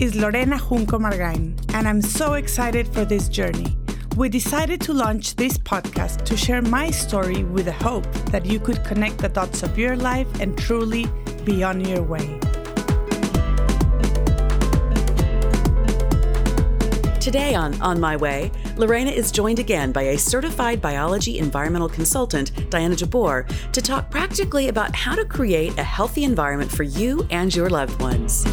is Lorena Junco Margain, and I'm so excited for this journey. We decided to launch this podcast to share my story with the hope that you could connect the dots of your life and truly be on your way. Today on On My Way, Lorena is joined again by a certified biology environmental consultant, Diana Jabbour, to talk practically about how to create a healthy environment for you and your loved ones.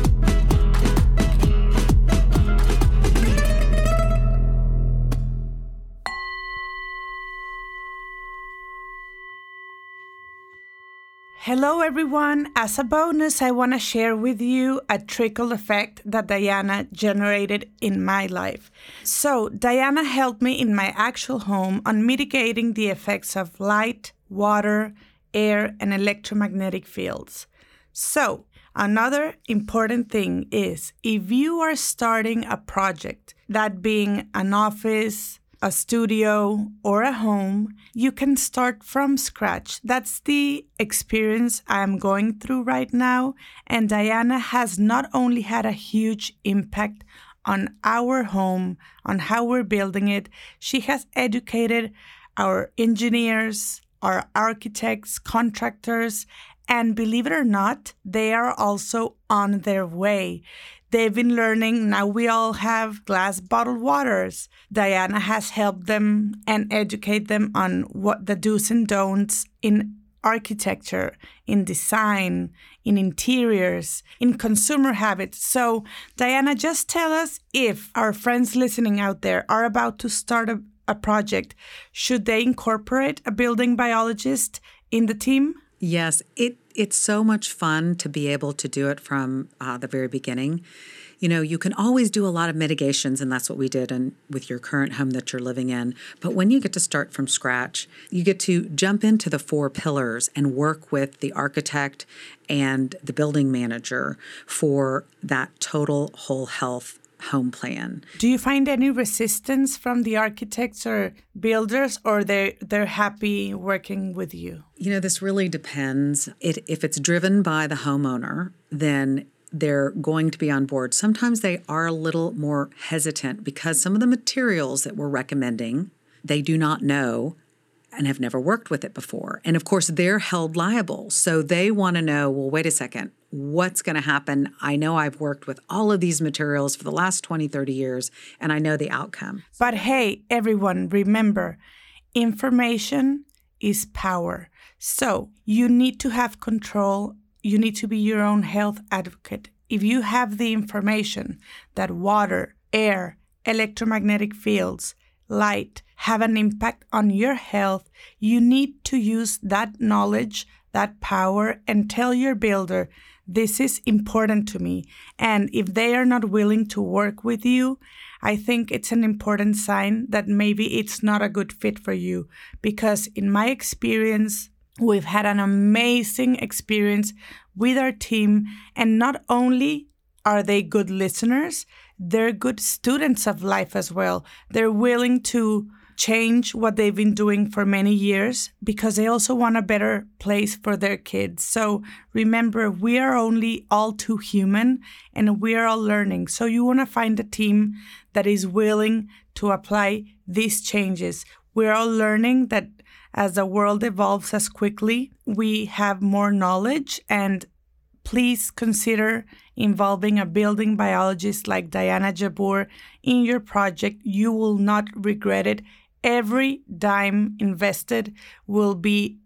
Hello, everyone. As a bonus, I want to share with you a trickle effect that Diana generated in my life. So, Diana helped me in my actual home on mitigating the effects of light, water, air, and electromagnetic fields. So, another important thing is if you are starting a project, that being an office, a studio, or a home, you can start from scratch. That's the experience I'm going through right now. And Diana has not only had a huge impact on our home, on how we're building it, she has educated our engineers, our architects, contractors, and believe it or not, they are also on their way. They've been learning. Now we all have glass bottled waters. Diana has helped them and educate them on what the do's and don'ts in architecture, in design, in interiors, in consumer habits. So, Diana, just tell us if our friends listening out there are about to start a, a project, should they incorporate a building biologist in the team? Yes, it it's so much fun to be able to do it from uh, the very beginning. You know, you can always do a lot of mitigations, and that's what we did and with your current home that you're living in. But when you get to start from scratch, you get to jump into the four pillars and work with the architect and the building manager for that total whole health home plan. Do you find any resistance from the architects or builders or they they're happy working with you? You know, this really depends. It, if it's driven by the homeowner, then they're going to be on board. Sometimes they are a little more hesitant because some of the materials that we're recommending, they do not know and have never worked with it before. And of course, they're held liable. So they want to know well, wait a second, what's going to happen? I know I've worked with all of these materials for the last 20, 30 years, and I know the outcome. But hey, everyone, remember information is power. So you need to have control. You need to be your own health advocate. If you have the information that water, air, electromagnetic fields, light have an impact on your health, you need to use that knowledge, that power, and tell your builder, this is important to me. And if they are not willing to work with you, I think it's an important sign that maybe it's not a good fit for you. Because in my experience, we've had an amazing experience with our team. And not only are they good listeners, they're good students of life as well. They're willing to change what they've been doing for many years because they also want a better place for their kids. So remember, we are only all too human and we are all learning. So you want to find a team that is willing to apply these changes. We're all learning that as the world evolves as quickly, we have more knowledge and please consider involving a building biologist like Diana Jabbour in your project. You will not regret it every dime invested will be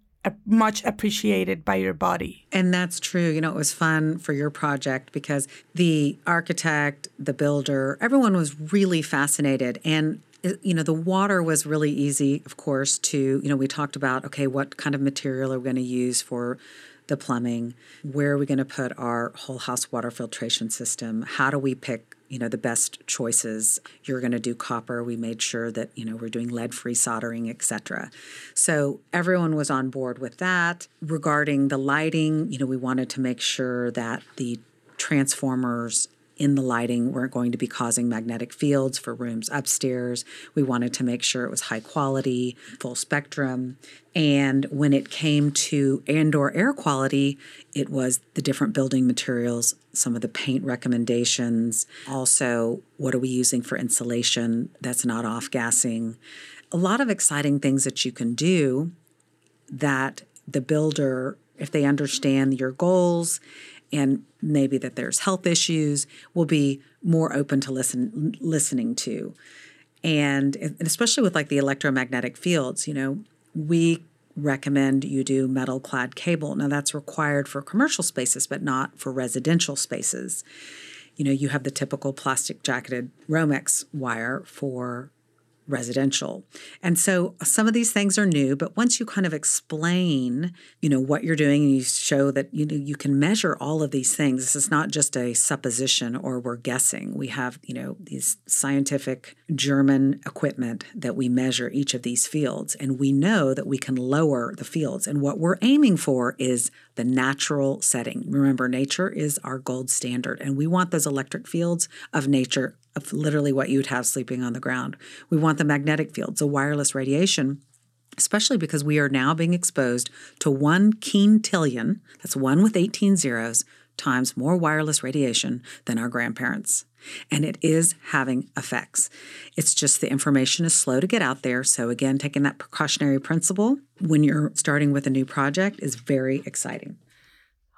much appreciated by your body. And that's true. You know, it was fun for your project because the architect, the builder, everyone was really fascinated. And uh, you know the water was really easy of course to you know we talked about okay what kind of material are we going to use for the plumbing where are we going to put our whole house water filtration system how do we pick you know the best choices. You're going to do copper. We made sure that you know we're doing lead free soldering etc so everyone was on board with that. Regarding the lighting you know we wanted to make sure that the transformers in the lighting weren't going to be causing magnetic fields for rooms upstairs. We wanted to make sure it was high quality, full spectrum. And when it came to indoor air quality, it was the different building materials, some of the paint recommendations, also what are we using for insulation that's not off gassing. A lot of exciting things that you can do that the builder, if they understand your goals and maybe that there's health issues, will be more open to listen listening to. And, and especially with like the electromagnetic fields, you know, we recommend you do metal clad cable. Now that's required for commercial spaces, but not for residential spaces. You know, you have the typical plastic jacketed Romex wire for residential. And so some of these things are new, but once you kind of explain, you know, what you're doing and you show that you know you can measure all of these things. This is not just a supposition or we're guessing. We have, you know, these scientific German equipment that we measure each of these fields and we know that we can lower the fields. And what we're aiming for is the natural setting. Remember, nature is our gold standard and we want those electric fields of nature of literally what you would have sleeping on the ground. We want the magnetic fields, the wireless radiation, especially because we are now being exposed to one quintillion, that's one with 18 zeros, times more wireless radiation than our grandparents. And it is having effects. It's just the information is slow to get out there. So, again, taking that precautionary principle when you're starting with a new project is very exciting.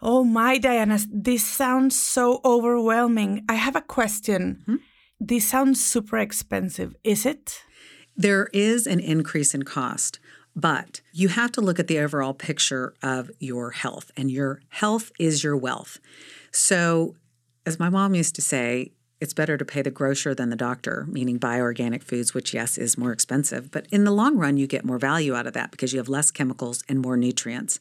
Oh my, Diana, this sounds so overwhelming. I have a question. Mm-hmm. This sounds super expensive, is it? There is an increase in cost, but you have to look at the overall picture of your health, and your health is your wealth. So, as my mom used to say, it's better to pay the grocer than the doctor, meaning buy organic foods, which, yes, is more expensive. But in the long run, you get more value out of that because you have less chemicals and more nutrients.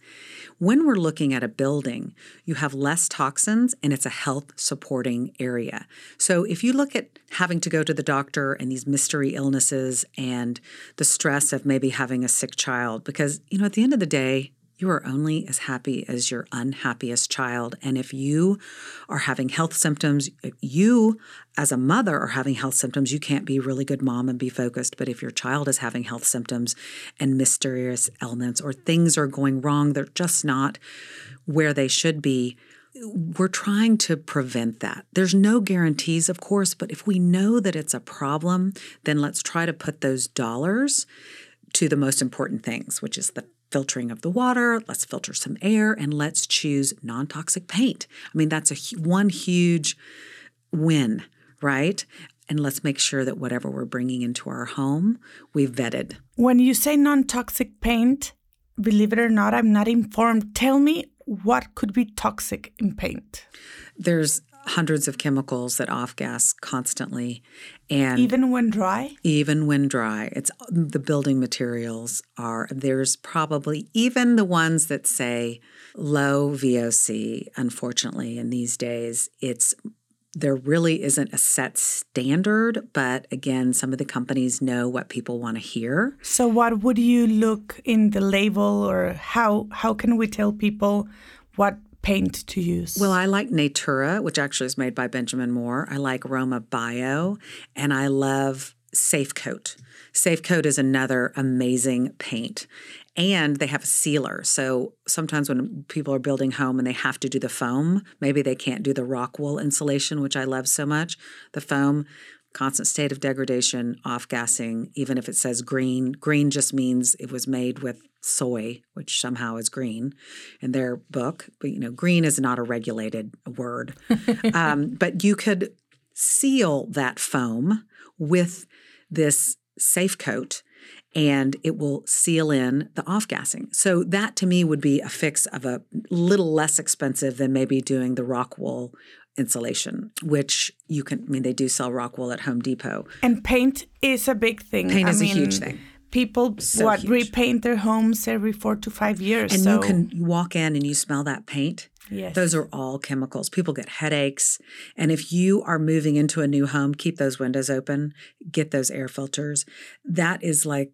When we're looking at a building, you have less toxins and it's a health supporting area. So if you look at having to go to the doctor and these mystery illnesses and the stress of maybe having a sick child, because, you know, at the end of the day, you are only as happy as your unhappiest child. And if you are having health symptoms, you as a mother are having health symptoms, you can't be a really good mom and be focused. But if your child is having health symptoms and mysterious ailments or things are going wrong, they're just not where they should be, we're trying to prevent that. There's no guarantees, of course, but if we know that it's a problem, then let's try to put those dollars to the most important things, which is the filtering of the water, let's filter some air, and let's choose non toxic paint. I mean, that's a one huge win, right? And let's make sure that whatever we're bringing into our home, we've vetted. When you say non toxic paint, believe it or not, I'm not informed. Tell me what could be toxic in paint? There's hundreds of chemicals that off gas constantly and even when dry even when dry it's the building materials are there's probably even the ones that say low voc unfortunately in these days it's there really isn't a set standard, but again, some of the companies know what people want to hear. So, what would you look in the label, or how how can we tell people what paint to use? Well, I like Natura, which actually is made by Benjamin Moore. I like Romabio, and I love Safecoat. Safe Coat is another amazing paint. And they have a sealer. So sometimes when people are building home and they have to do the foam, maybe they can't do the rock wool insulation, which I love so much. The foam constant state of degradation, off gassing, even if it says green. Green just means it was made with soy, which somehow is green in their book. But you know, green is not a regulated word. um, but you could seal that foam with this safe coat and it will seal in the off gassing. So that to me would be a fix of a little less expensive than maybe doing the rock wool insulation, which you can, I mean, they do sell rock wool at Home Depot. And paint is a big thing. Paint I is mean, a huge thing. People so what huge. repaint their homes every four to five years. And so. you can walk in and you smell that paint. Yes. Those are all chemicals. People get headaches. And if you are moving into a new home, keep those windows open, get those air filters. That is like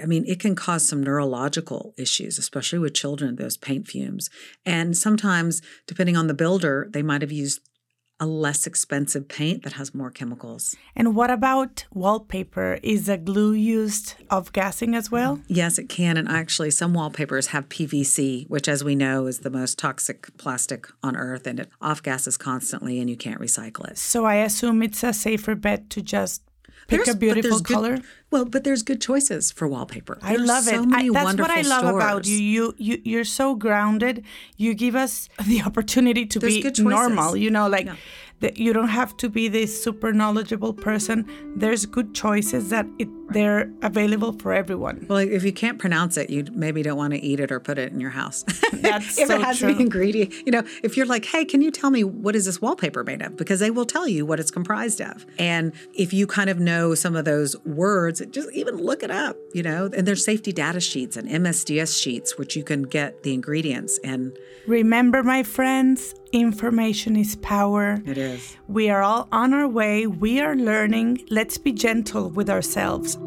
I mean, it can cause some neurological issues, especially with children, those paint fumes. And sometimes, depending on the builder, they might have used a less expensive paint that has more chemicals. And what about wallpaper? Is a glue used off gassing as well? Yes, it can. And actually, some wallpapers have PVC, which, as we know, is the most toxic plastic on earth and it off gases constantly and you can't recycle it. So I assume it's a safer bet to just pick There's- a beautiful there's good- color. well, but there's good choices for wallpaper. I There's love so it. I, that's what I love about you. You you you're so grounded. You give us the opportunity to There's be normal. You know, like Yeah. That you don't have to be this super knowledgeable person. There's good choices that it, they're available for everyone. Well, if you can't pronounce it, you maybe don't want to eat it or put it in your house. That's if so it has true. the ingredient, you know, if you're like, hey, can you tell me what is this wallpaper made of? Because they will tell you what it's comprised of. And if you kind of know some of those words, just even look it up, you know. And there's safety data sheets and MSDS sheets, which you can get the ingredients. And Remember, my friends, information is power. it is. We are all on our way. We are learning. Let's be gentle with ourselves.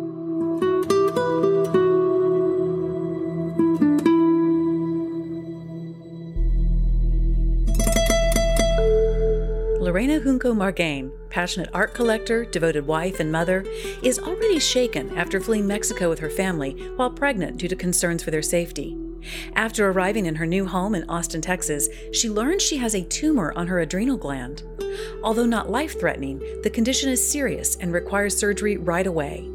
Lorena Junco Margain, passionate art collector, devoted wife, and mother, is already shaken after fleeing Mexico with her family while pregnant due to concerns for their safety. After arriving in her new home in Austin, Texas, she learns she has a tumor on her adrenal gland. Although not life threatening, the condition is serious and requires surgery right away.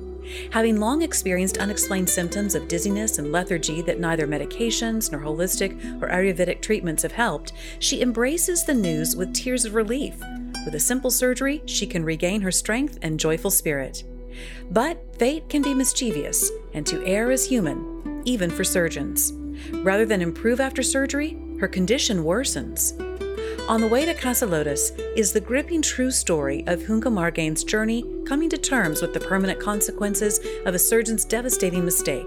Having long experienced unexplained symptoms of dizziness and lethargy that neither medications nor holistic or Ayurvedic treatments have helped, she embraces the news with tears of relief. With a simple surgery, she can regain her strength and joyful spirit. But fate can be mischievous, and to err is human, even for surgeons. Rather than improve after surgery, her condition worsens. On the Way to Casa Lotus is the gripping true story of Junco Margain's journey coming to terms with the permanent consequences of a surgeon's devastating mistake.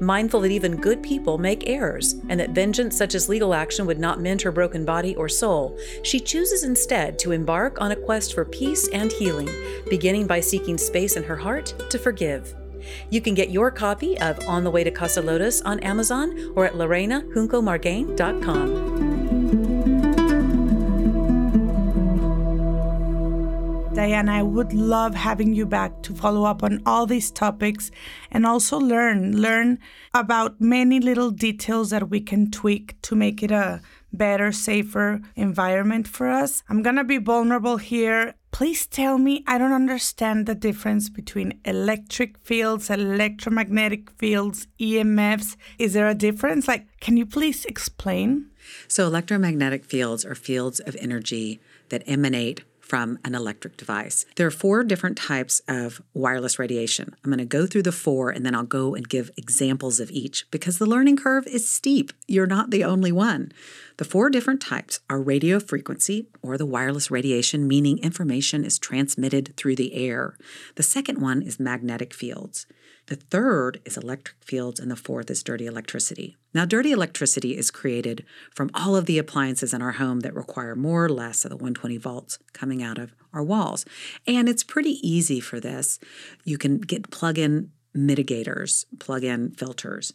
Mindful that even good people make errors and that vengeance such as legal action would not mend her broken body or soul, she chooses instead to embark on a quest for peace and healing, beginning by seeking space in her heart to forgive. You can get your copy of On the Way to Casa Lotus on Amazon or at lorenajuncomargain.com. Diana, I would love having you back to follow up on all these topics and also learn learn about many little details that we can tweak to make it a better, safer environment for us. I'm to be vulnerable here. Please tell me, I don't understand the difference between electric fields, electromagnetic fields, EMFs. Is there a difference? Like, can you please explain? So, electromagnetic fields are fields of energy that emanate from an electric device. There are four different types of wireless radiation. I'm going to go through the four and then I'll go and give examples of each because the learning curve is steep. You're not the only one. The four different types are radio frequency, or the wireless radiation, meaning information is transmitted through the air. The second one is magnetic fields. The third is electric fields, and the fourth is dirty electricity. Now, dirty electricity is created from all of the appliances in our home that require more or less of the 120 volts coming out of our walls. And it's pretty easy for this. You can get plug in mitigators, plug in filters.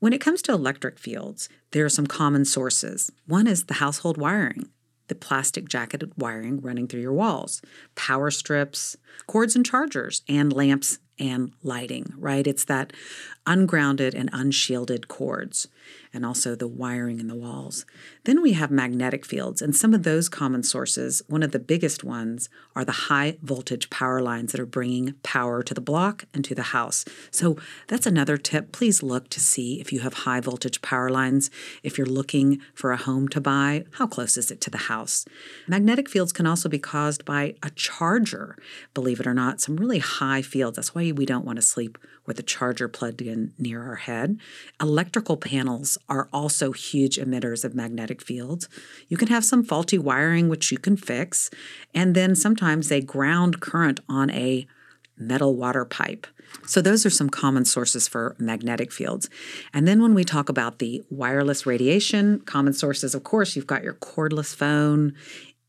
When it comes to electric fields, there are some common sources. One is the household wiring, the plastic jacketed wiring running through your walls, power strips, cords and chargers, and lamps and lighting, right? It's that ungrounded and unshielded cords, and also the wiring in the walls. Then we have magnetic fields, and some of those common sources, one of the biggest ones, are the high voltage power lines that are bringing power to the block and to the house. So that's another tip. Please look to see if you have high voltage power lines. If you're looking for a home to buy, how close is it to the house? Magnetic fields can also be caused by a charger, believe it or not, some really high fields. That's why we don't want to sleep with a charger plugged in near our head. Electrical panels are also huge emitters of magnetic fields. You can have some faulty wiring, which you can fix, and then sometimes they ground current on a metal water pipe. So, those are some common sources for magnetic fields. And then, when we talk about the wireless radiation, common sources, of course, you've got your cordless phone,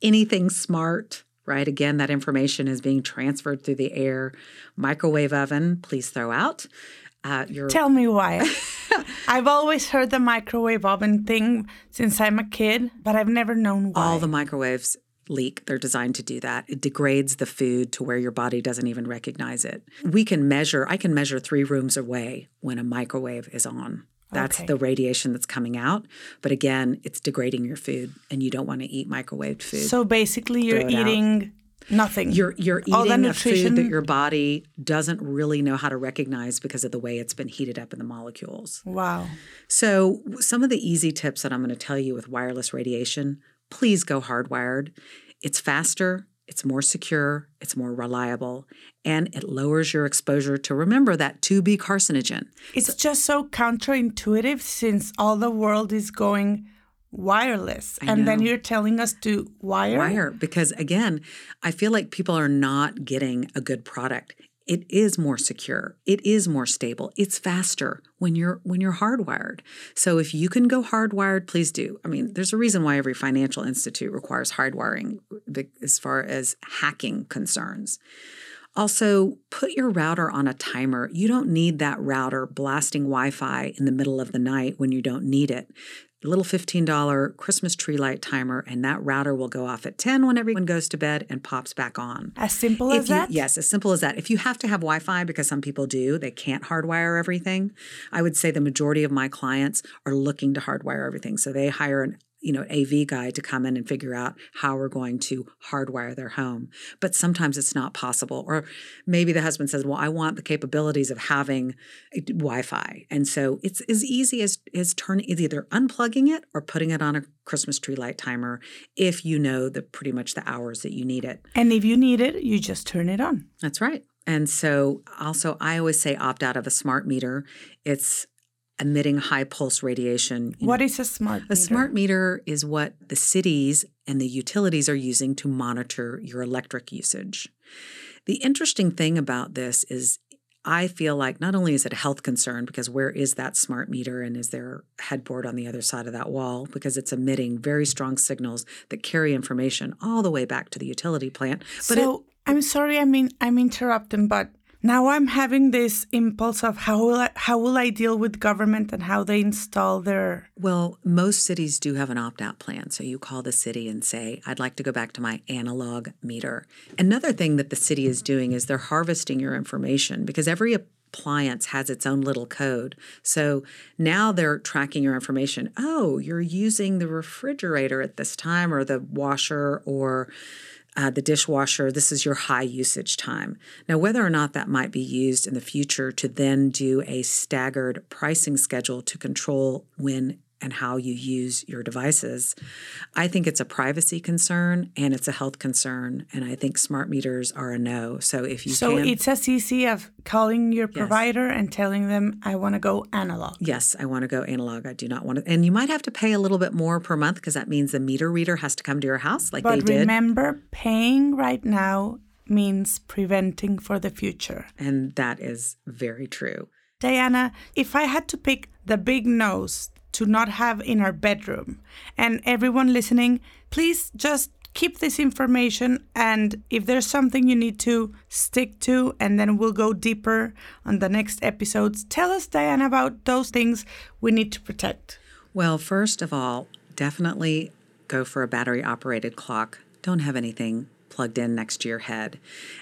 anything smart, right? Again, that information is being transferred through the air. Microwave oven, please throw out. Uh, your Tell me why. I've always heard the microwave oven thing since I'm a kid, but I've never known why. all the microwaves leak. They're designed to do that. It degrades the food to where your body doesn't even recognize it. We can measure, I can measure three rooms away when a microwave is on. That's Okay. the radiation that's coming out. But again, it's degrading your food and you don't want to eat microwaved food. So basically, you're it out. eating nothing. you're you're All eating a food that your body doesn't really know how to recognize because of the way it's been heated up in the molecules. wow. So, some of the easy tips that I'm going to tell you with wireless radiation, please go hardwired. It's faster, it's more secure, it's more reliable, and it lowers your exposure to remember that 2B carcinogen. It's just so counterintuitive since all the world is going wireless. and then you're telling us to wire? Wire because again, I feel like people are not getting a good product. It is more secure. It is more stable. It's faster when you're when you're hardwired. So if you can go hardwired, please do. I mean, there's a reason why every financial institute requires hardwiring as far as hacking concerns. Also, put your router on a timer. You don't need that router blasting Wi Fi in the middle of the night when you don't need it. Little $15 Christmas tree light timer, and that router will go off at 10 when everyone goes to bed and pops back on. As simple If as you, that? Yes, as simple as that. If you have to have Wi Fi, because some people do, they can't hardwire everything. I would say the majority of my clients are looking to hardwire everything. So they hire an you know, AV guy to come in and figure out how we're going to hardwire their home. But sometimes it's not possible. Or maybe the husband says, Well, I want the capabilities of having eh, Wi Fi. And so it's as easy as, as turn is either unplugging it or putting it on a Christmas tree light timer if you know the pretty much the hours that you need it. And if you need it, you just turn it on. That's right. And so, also, I always say opt out of a smart meter. It's emitting high pulse radiation. You know, What is a smart meter? a smart meter is what the cities and the utilities are using to monitor your electric usage. The interesting thing about this is I feel like not only is it a health concern because where is that smart meter and is there a headboard on the other side of that wall because it's emitting very strong signals that carry information all the way back to the utility plant. But it, so I'm sorry, I mean I'm interrupting, but now I'm having this impulse of how will I, how will I deal with government and how they install their Well, most cities do have an opt out plan. So you call the city and say, I'd like to go back to my analog meter. Another thing that the city is doing is they're harvesting your information because every appliance has its own little code. So now they're tracking your information. Oh, you're using the refrigerator at this time or the washer or uh, the dishwasher, this is your high usage time. Now, whether or not that might be used in the future to then do a staggered pricing schedule to control when and how you use your devices, I think it's a privacy concern and it's a health concern. And I think smart meters are a no. So if you So can, it's as easy of calling your provider and telling them I want to go analog. Yes, I want to go analog. I do not want to. And you might have to pay a little bit more per month because that means the meter reader has to come to your house like they But did. remember, paying right now means preventing for the future. and that is very true. Diana, if I had to pick the big nose to not have in our bedroom, and everyone listening, please just keep this information. And if there's something you need to stick to, and then we'll go deeper on the next episodes, tell us, Diana, about those things we need to protect. Well, first of all, definitely go for a battery operated clock. Don't have anything plugged in next to your head.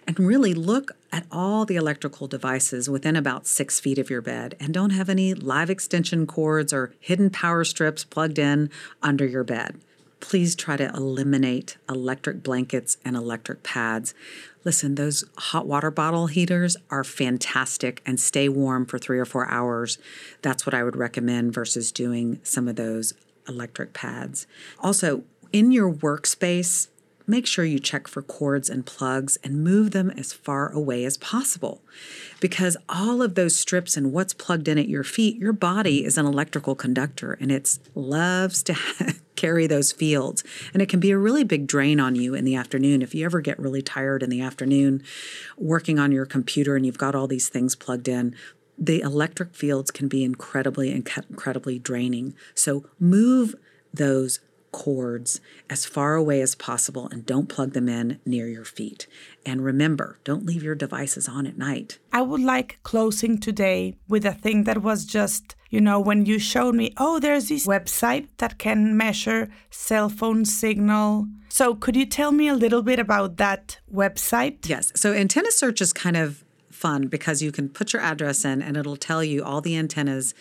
And really look at all the electrical devices within about six feet of your bed and don't have any live extension cords or hidden power strips plugged in under your bed. Please try to eliminate electric blankets and electric pads. Listen, those hot water bottle heaters are fantastic and stay warm for three or four hours. That's what I would recommend versus doing some of those electric pads. Also, in your workspace, make sure you check for cords and plugs and move them as far away as possible. Because all of those strips and what's plugged in at your feet, your body is an electrical conductor and it loves to carry those fields. And it can be a really big drain on you in the afternoon. If you ever get really tired in the afternoon working on your computer and you've got all these things plugged in, the electric fields can be incredibly, incredibly draining. So move those cords as far away as possible and don't plug them in near your feet. And remember, don't leave your devices on at night. I would like closing today with a thing that was just you know, when you showed me, oh, there's this website that can measure cell phone signal. So, could you tell me a little bit about that website? Yes. So, antenna search is kind of fun because you can put your address in and it'll tell you all the antennas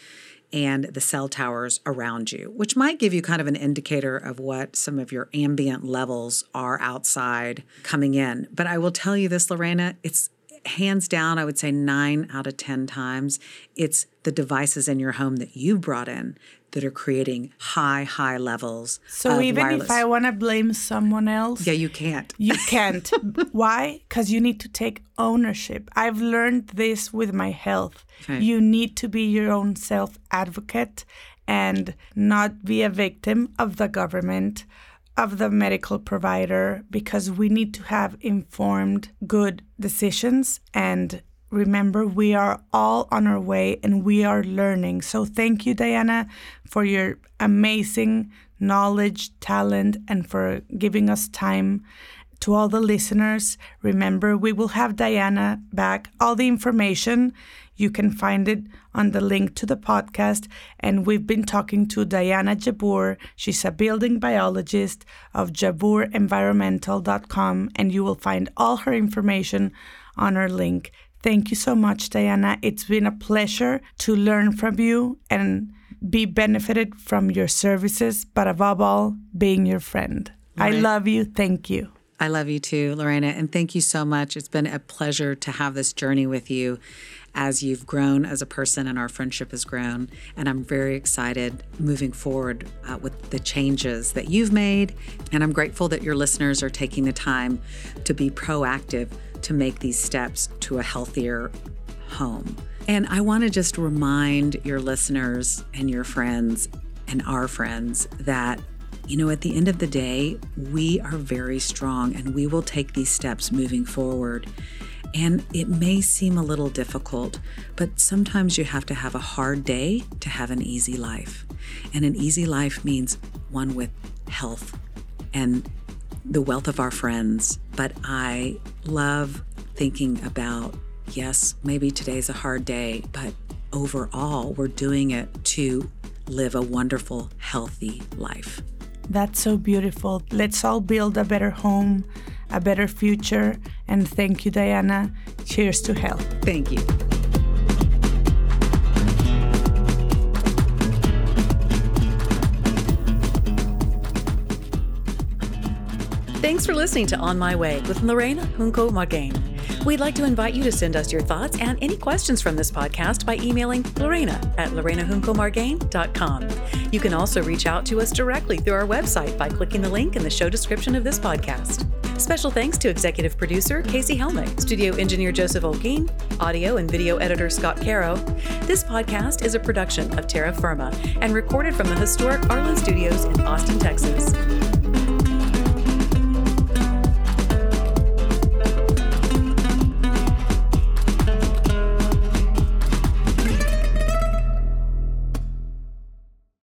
and the cell towers around you, which might give you kind of an indicator of what some of your ambient levels are outside coming in. But I will tell you this, Lorena, it's hands down, I would say nine out of 10 times, it's the devices in your home that you brought in that are creating high, high levels. So even wireless. if I want to blame someone else, yeah, you can't. You can't. Why? Because you need to take ownership. I've learned this with my health. Okay. You need to be your own self advocate and not be a victim of the government of the medical provider because we need to have informed, good decisions. And remember, we are all on our way and we are learning. So thank you, Diana, for your amazing knowledge, talent, and for giving us time. To all the listeners, remember we will have Diana back. All the information you can find it on the link to the podcast. And we've been talking to Diana Jabbour. She's a building biologist of jabbourenvironmental.com, and you will find all her information on our link. Thank you so much, Diana. It's been a pleasure to learn from you and be benefited from your services, but above all, being your friend. Right. I love you. Thank you. I love you too, Lorena, and thank you so much. It's been a pleasure to have this journey with you as you've grown as a person and our friendship has grown. And I'm very excited moving forward uh, with the changes that you've made. And I'm grateful that your listeners are taking the time to be proactive to make these steps to a healthier home. And I want to just remind your listeners and your friends and our friends that you know, at the end of the day, we are very strong and we will take these steps moving forward. And it may seem a little difficult, but sometimes you have to have a hard day to have an easy life. And an easy life means one with health and the wealth of our friends. But I love thinking about yes, maybe today's a hard day, but overall, we're doing it to live a wonderful, healthy life. That's so beautiful. Let's all build a better home, a better future. And thank you, Diana. Cheers to health. Thank you. Thanks for listening to On My Way with Lorena Junco Margain. We'd like to invite you to send us your thoughts and any questions from this podcast by emailing Lorena at lorenajuncomargain.com. You can also reach out to us directly through our website by clicking the link in the show description of this podcast. Special thanks to executive producer Casey Helmick, studio engineer Joseph Olkeen, audio and video editor Scott Caro. This podcast is a production of Terra Firma and recorded from the historic Arlyn Studios in Austin, Texas.